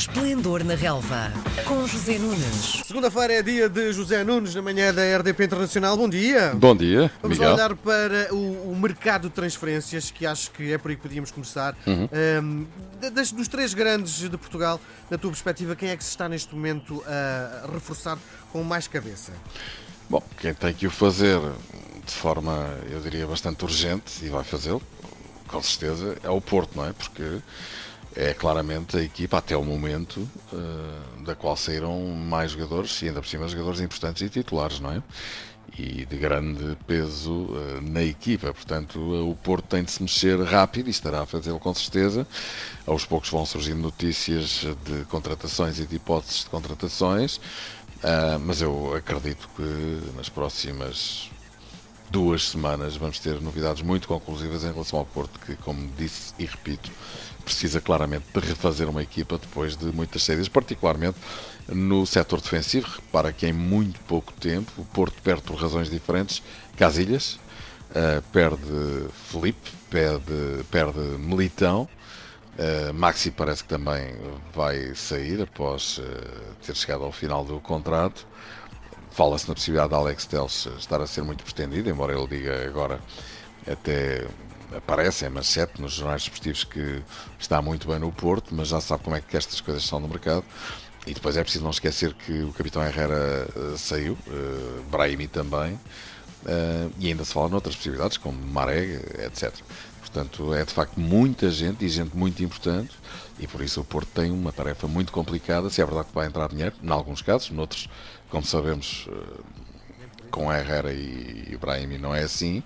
Esplendor na Relva, com José Nunes. Segunda-feira é dia de José Nunes, na manhã da RDP Internacional. Bom dia. Bom dia, Vamos Miguel. olhar para o, o mercado de transferências, que acho que é por aí que podíamos começar. Uhum. Um, da- das- dos três grandes de Portugal, na tua perspectiva, quem é que se está neste momento a reforçar com mais cabeça? Bom, quem tem que o fazer de forma, eu diria, bastante urgente, e vai fazê-lo, com certeza, é o Porto, não é? Porque é claramente a equipa, até o momento, eh, da qual saíram mais jogadores, e ainda por cima jogadores importantes e titulares, não é? E de grande peso eh, na equipa. Portanto, o Porto tem de se mexer rápido e estará a fazê-lo com certeza. Aos poucos vão surgindo notícias de contratações e de hipóteses de contratações. Ah, mas eu acredito que nas próximas duas semanas vamos ter novidades muito conclusivas em relação ao Porto, que, como disse e repito, precisa claramente de refazer uma equipa depois de muitas saídas, particularmente no setor defensivo. Repara que em muito pouco tempo o Porto perde por razões diferentes Casilhas, ah, perde Felipe, perde, perde Militão. Uh, Maxi parece que também vai sair após uh, ter chegado ao final do contrato. Fala-se na possibilidade de Alex Telles estar a ser muito pretendido, embora ele diga agora até aparece em manchete nos jornais desportivos que está muito bem no Porto, mas já sabe como é que estas coisas são no mercado. E depois é preciso não esquecer que o capitão Herrera uh, saiu, uh, Brahimi também, uh, e ainda se fala noutras possibilidades, como Marega, etc. Portanto, é de facto muita gente e gente muito importante, e por isso o Porto tem uma tarefa muito complicada. Se é verdade que vai entrar dinheiro, em alguns casos, noutros, como sabemos, eh, com Herrera e Ibrahim não é assim,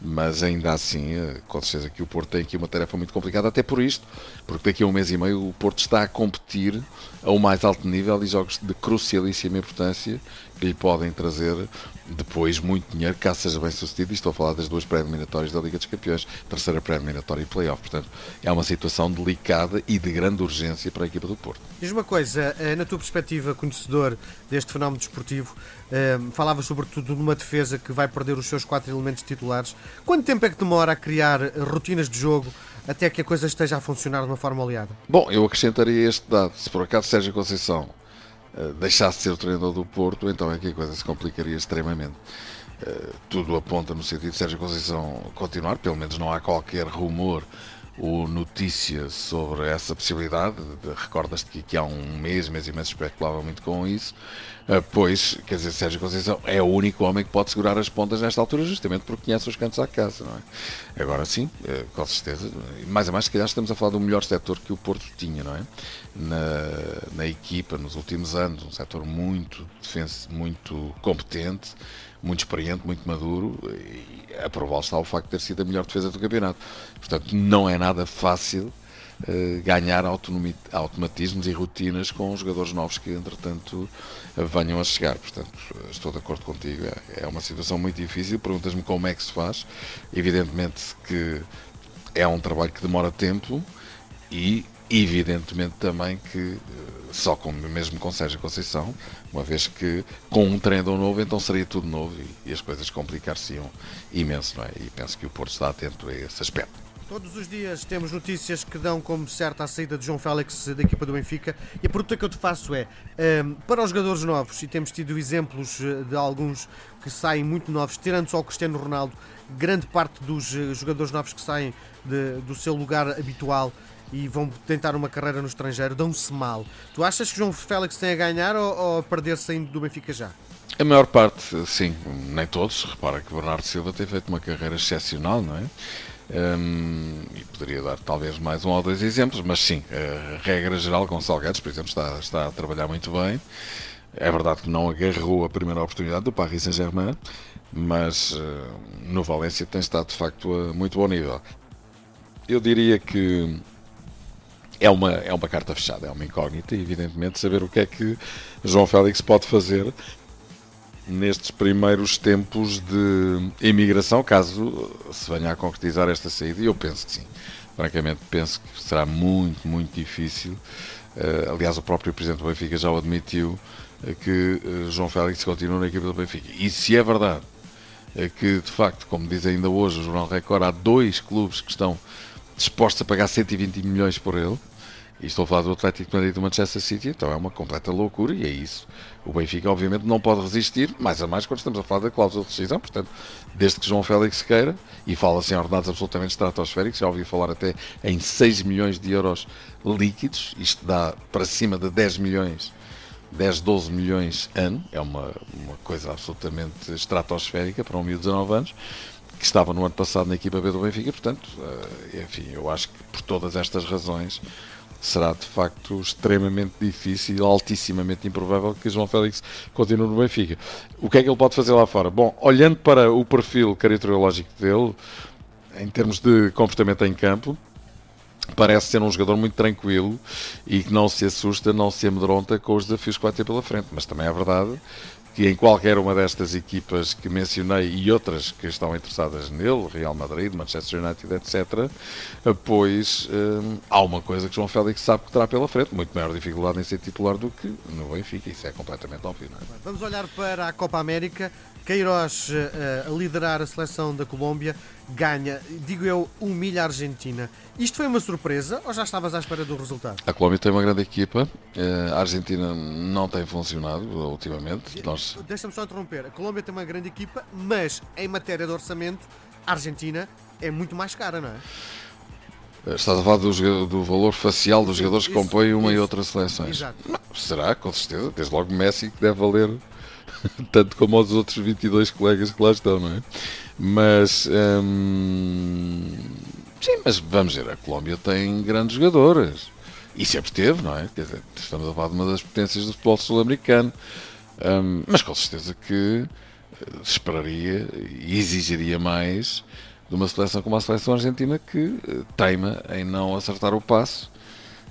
mas ainda assim, eh, com certeza que o Porto tem aqui uma tarefa muito complicada, até por isto, porque daqui a um mês e meio o Porto está a competir ao mais alto nível e jogos de crucialíssima importância que lhe podem trazer depois muito dinheiro, caso seja bem sucedido. E estou a falar das duas pré-eliminatórias da Liga dos Campeões, terceira pré-eliminatória e playoff. Portanto, é uma situação delicada e de grande urgência para a equipa do Porto. Diz uma coisa, eh, na tua perspectiva, conhecedor deste fenómeno desportivo, eh, falavas sobretudo de uma defesa que vai perder os seus quatro elementos titulares. Quanto tempo é que demora a criar rotinas de jogo até que a coisa esteja a funcionar de uma forma oleada? Bom, eu acrescentaria este dado. Se por acaso Sérgio Conceição uh, deixasse de ser o treinador do Porto, então é que a coisa se complicaria extremamente. Uh, tudo aponta no sentido de Sérgio Conceição continuar, pelo menos não há qualquer rumor ou notícia sobre essa possibilidade. Recordas-te que aqui há um mês, mês e mês especulava muito com isso. Uh, pois, quer dizer, Sérgio Conceição é o único homem que pode segurar as pontas nesta altura, justamente porque conhece os cantos à casa, não é? Agora sim, uh, com certeza, mais a mais, se calhar estamos a falar do melhor setor que o Porto tinha, não é? Na, na equipa, nos últimos anos, um setor muito, muito competente, muito experiente, muito maduro, e a prová-lo está o facto de ter sido a melhor defesa do campeonato. Portanto, não é nada fácil ganhar automatismos e rotinas com os jogadores novos que, entretanto, venham a chegar. Portanto, estou de acordo contigo. É, é uma situação muito difícil. Perguntas-me como é que se faz. Evidentemente que é um trabalho que demora tempo e, evidentemente, também que só com, mesmo com Sérgio Conceição, uma vez que com um treinador novo, então seria tudo novo e, e as coisas complicar-se-iam imenso, não é? E penso que o Porto está atento a esse aspecto. Todos os dias temos notícias que dão como certa a saída de João Félix da equipa do Benfica e a pergunta que eu te faço é, um, para os jogadores novos, e temos tido exemplos eh, de alguns que saem muito novos, tirando só o Cristiano Ronaldo, grande parte dos eh, jogadores novos que saem de, do seu lugar habitual e vão tentar uma carreira no estrangeiro, dão-se mal. Tu achas que João Félix tem a ganhar ou, ou a perder saindo do Benfica já? A maior parte, sim, nem todos. Repara que Bernardo Silva tem feito uma carreira excepcional, não é? Um, e poderia dar talvez mais um ou dois exemplos, mas sim, a regra geral, Gonçalo Guedes, por exemplo, está, está a trabalhar muito bem. É verdade que não agarrou a primeira oportunidade do Paris Saint-Germain, mas uh, no Valência tem estado de facto a muito bom nível. Eu diria que é uma, é uma carta fechada, é uma incógnita, e evidentemente saber o que é que João Félix pode fazer nestes primeiros tempos de imigração, caso se venha a concretizar esta saída, e eu penso que sim. Francamente, penso que será muito, muito difícil. Uh, aliás, o próprio Presidente do Benfica já o admitiu uh, que uh, João Félix continua na equipa do Benfica. E se é verdade que, de facto, como diz ainda hoje o Jornal Record, há dois clubes que estão dispostos a pagar 120 milhões por ele, E estou a falar do Atlético de Madrid e do Manchester City, então é uma completa loucura e é isso. O Benfica, obviamente, não pode resistir, mais a mais quando estamos a falar da cláusula de decisão. Portanto, desde que João Félix queira, e fala-se em ordenados absolutamente estratosféricos, já ouvi falar até em 6 milhões de euros líquidos, isto dá para cima de 10 milhões 10, 12 milhões ano, é uma, uma coisa absolutamente estratosférica para um de 19 anos, que estava no ano passado na equipa B do Benfica, portanto, eh, enfim, eu acho que por todas estas razões será de facto extremamente difícil, altissimamente improvável que João Félix continue no Benfica. O que é que ele pode fazer lá fora? Bom, olhando para o perfil caracterológico dele, em termos de comportamento em campo, parece ser um jogador muito tranquilo e que não se assusta, não se amedronta com os desafios que vai ter pela frente. Mas também é verdade que em qualquer uma destas equipas que mencionei e outras que estão interessadas nele, Real Madrid, Manchester United, etc., pois hum, há uma coisa que João Félix sabe que terá pela frente, muito maior dificuldade em ser titular do que no Benfica, isso é completamente óbvio. É? Vamos olhar para a Copa América. Queiroz uh, a liderar a seleção da Colômbia ganha, digo eu, humilha a Argentina. Isto foi uma surpresa ou já estavas à espera do resultado? A Colômbia tem uma grande equipa, uh, a Argentina não tem funcionado ultimamente. Nós... Deixa-me só interromper. A Colômbia tem uma grande equipa, mas em matéria de orçamento, a Argentina é muito mais cara, não é? Eh, estás a falar do, do valor facial dos jogadores que compõem uma isso, e outra seleções. Exato. Será, com certeza. Desde logo Messi que deve valer tanto como os outros 22 colegas que lá estão, não é? Mas. Hum, sim, mas vamos ver, a Colômbia tem grandes jogadoras. E sempre teve, não é? Quer dizer, estamos a falar de uma das potências do futebol sul-americano. Hum, mas com certeza que eh, esperaria e exigiria mais de uma seleção como a seleção argentina que eh, teima em não acertar o passo.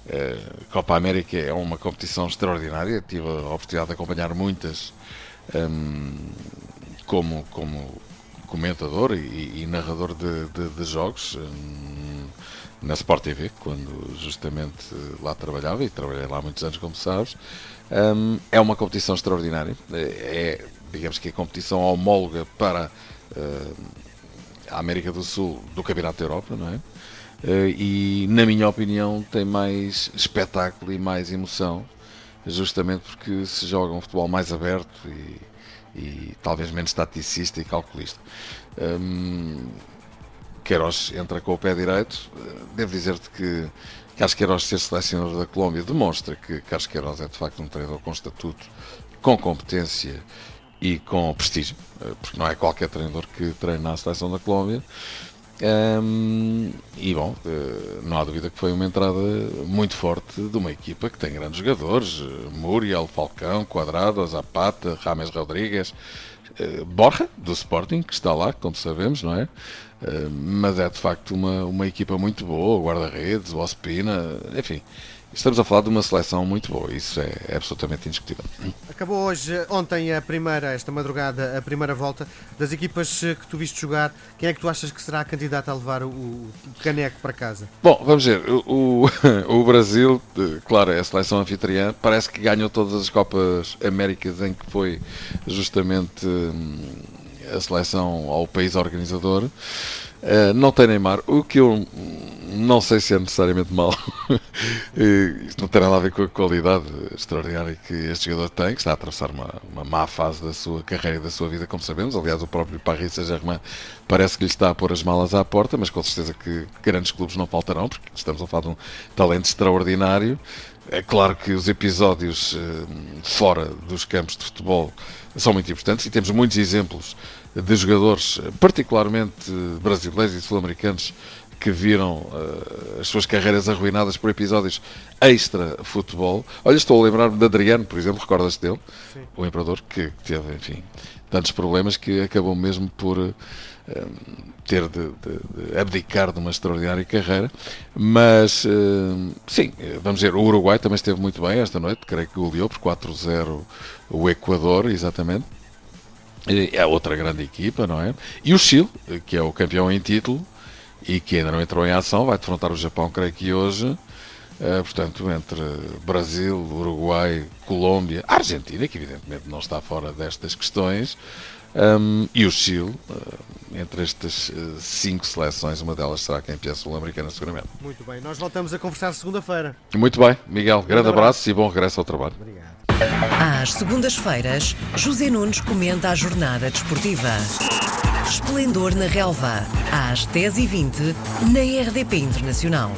A eh, Copa América é uma competição extraordinária, tive a oportunidade de acompanhar muitas um, como, como comentador e, e narrador de, de, de jogos um, na Sport TV, quando justamente lá trabalhava e trabalhei lá muitos anos, como sabes. Um, é uma competição extraordinária, é, é, digamos que a competição homóloga para uh, a América do Sul do Campeonato da Europa, não é? Uh, e, na minha opinião, tem mais espetáculo e mais emoção justamente porque se joga um futebol mais aberto e, e talvez menos taticista e calculista. Um, Queiroz entra com o pé direito. Devo dizer-te que Carlos Queiroz ser selecionador da Colômbia demonstra que Carlos Queiroz é de facto um treinador com estatuto, com competência e com prestígio, eh, porque não é qualquer treinador que treina na seleção da Colômbia. Um, e bom, uh, não há dúvida que foi uma entrada muito forte de uma equipa que tem grandes jogadores: uh, Muriel, Falcão, Quadrado, Zapata, Rames Rodrigues, uh, Borja, do Sporting, que está lá, como sabemos, não é? mas é de facto uma, uma equipa muito boa: guarda-redes, Ospina, enfim. Estamos a falar de uma seleção muito boa, isso é, é absolutamente indiscutível. Acabou hoje, ontem, a primeira, esta madrugada, a primeira volta das equipas que tu viste jogar. Quem é que tu achas que será a candidata a levar o, o caneco para casa? Bom, vamos ver. O, o, o, Brasil, claro, é a seleção anfitriã, parece que ganhou todas as Copas Américas em que foi justamente hum, a seleção ao país organizador. Uh, não tem Neymar, o que eu não sei se é necessariamente mal. Isto não tem nada a ver com a qualidade extraordinária que este jogador tem, que está a atravessar uma, uma má fase da sua carreira e da sua vida, como sabemos. Aliás, o próprio Paris Saint-Germain parece que lhe está a pôr as malas à porta, mas com certeza que grandes clubes não faltarão, porque estamos a falar de um talento extraordinário. É claro que os episódios uh, fora dos campos de futebol são muito importantes e temos muitos exemplos de jogadores, particularmente brasileiros e sul-americanos, que viram uh, as suas carreiras arruinadas por episódios extra-futebol. Olha, estou a lembrar-me de Adriano, por exemplo, recordas-te dele? Sim. O Imperador, que teve, enfim, tantos problemas que acabou mesmo por uh, ter de, de, de, abdicar de uma extraordinária carreira. Mas, uh, sim, vamos ver, o Uruguai também esteve muito bem esta noite, creio que goleou por 4-0 o Equador, exatamente. É outra grande equipa, não é? E o Chile, que é o campeão em título, e que ainda não entrou em ação, vai defrontar o Japão, creio que hoje. Uh, portanto, entre Brasil, Uruguai, Colômbia, Argentina, que evidentemente não está fora destas questões, Um, e o Chile, uh, entre estas uh, cinco seleções, uma delas será campeã sul-americana, seguramente. Muito bem, nós voltamos a conversar segunda-feira. Muito bem, Miguel, grande abraço. abraço e bom regresso ao trabalho. Obrigado. Às segundas-feiras, José Nunes comenta a jornada desportiva. Esplendor na Relva, às 10h20, na RDP Internacional.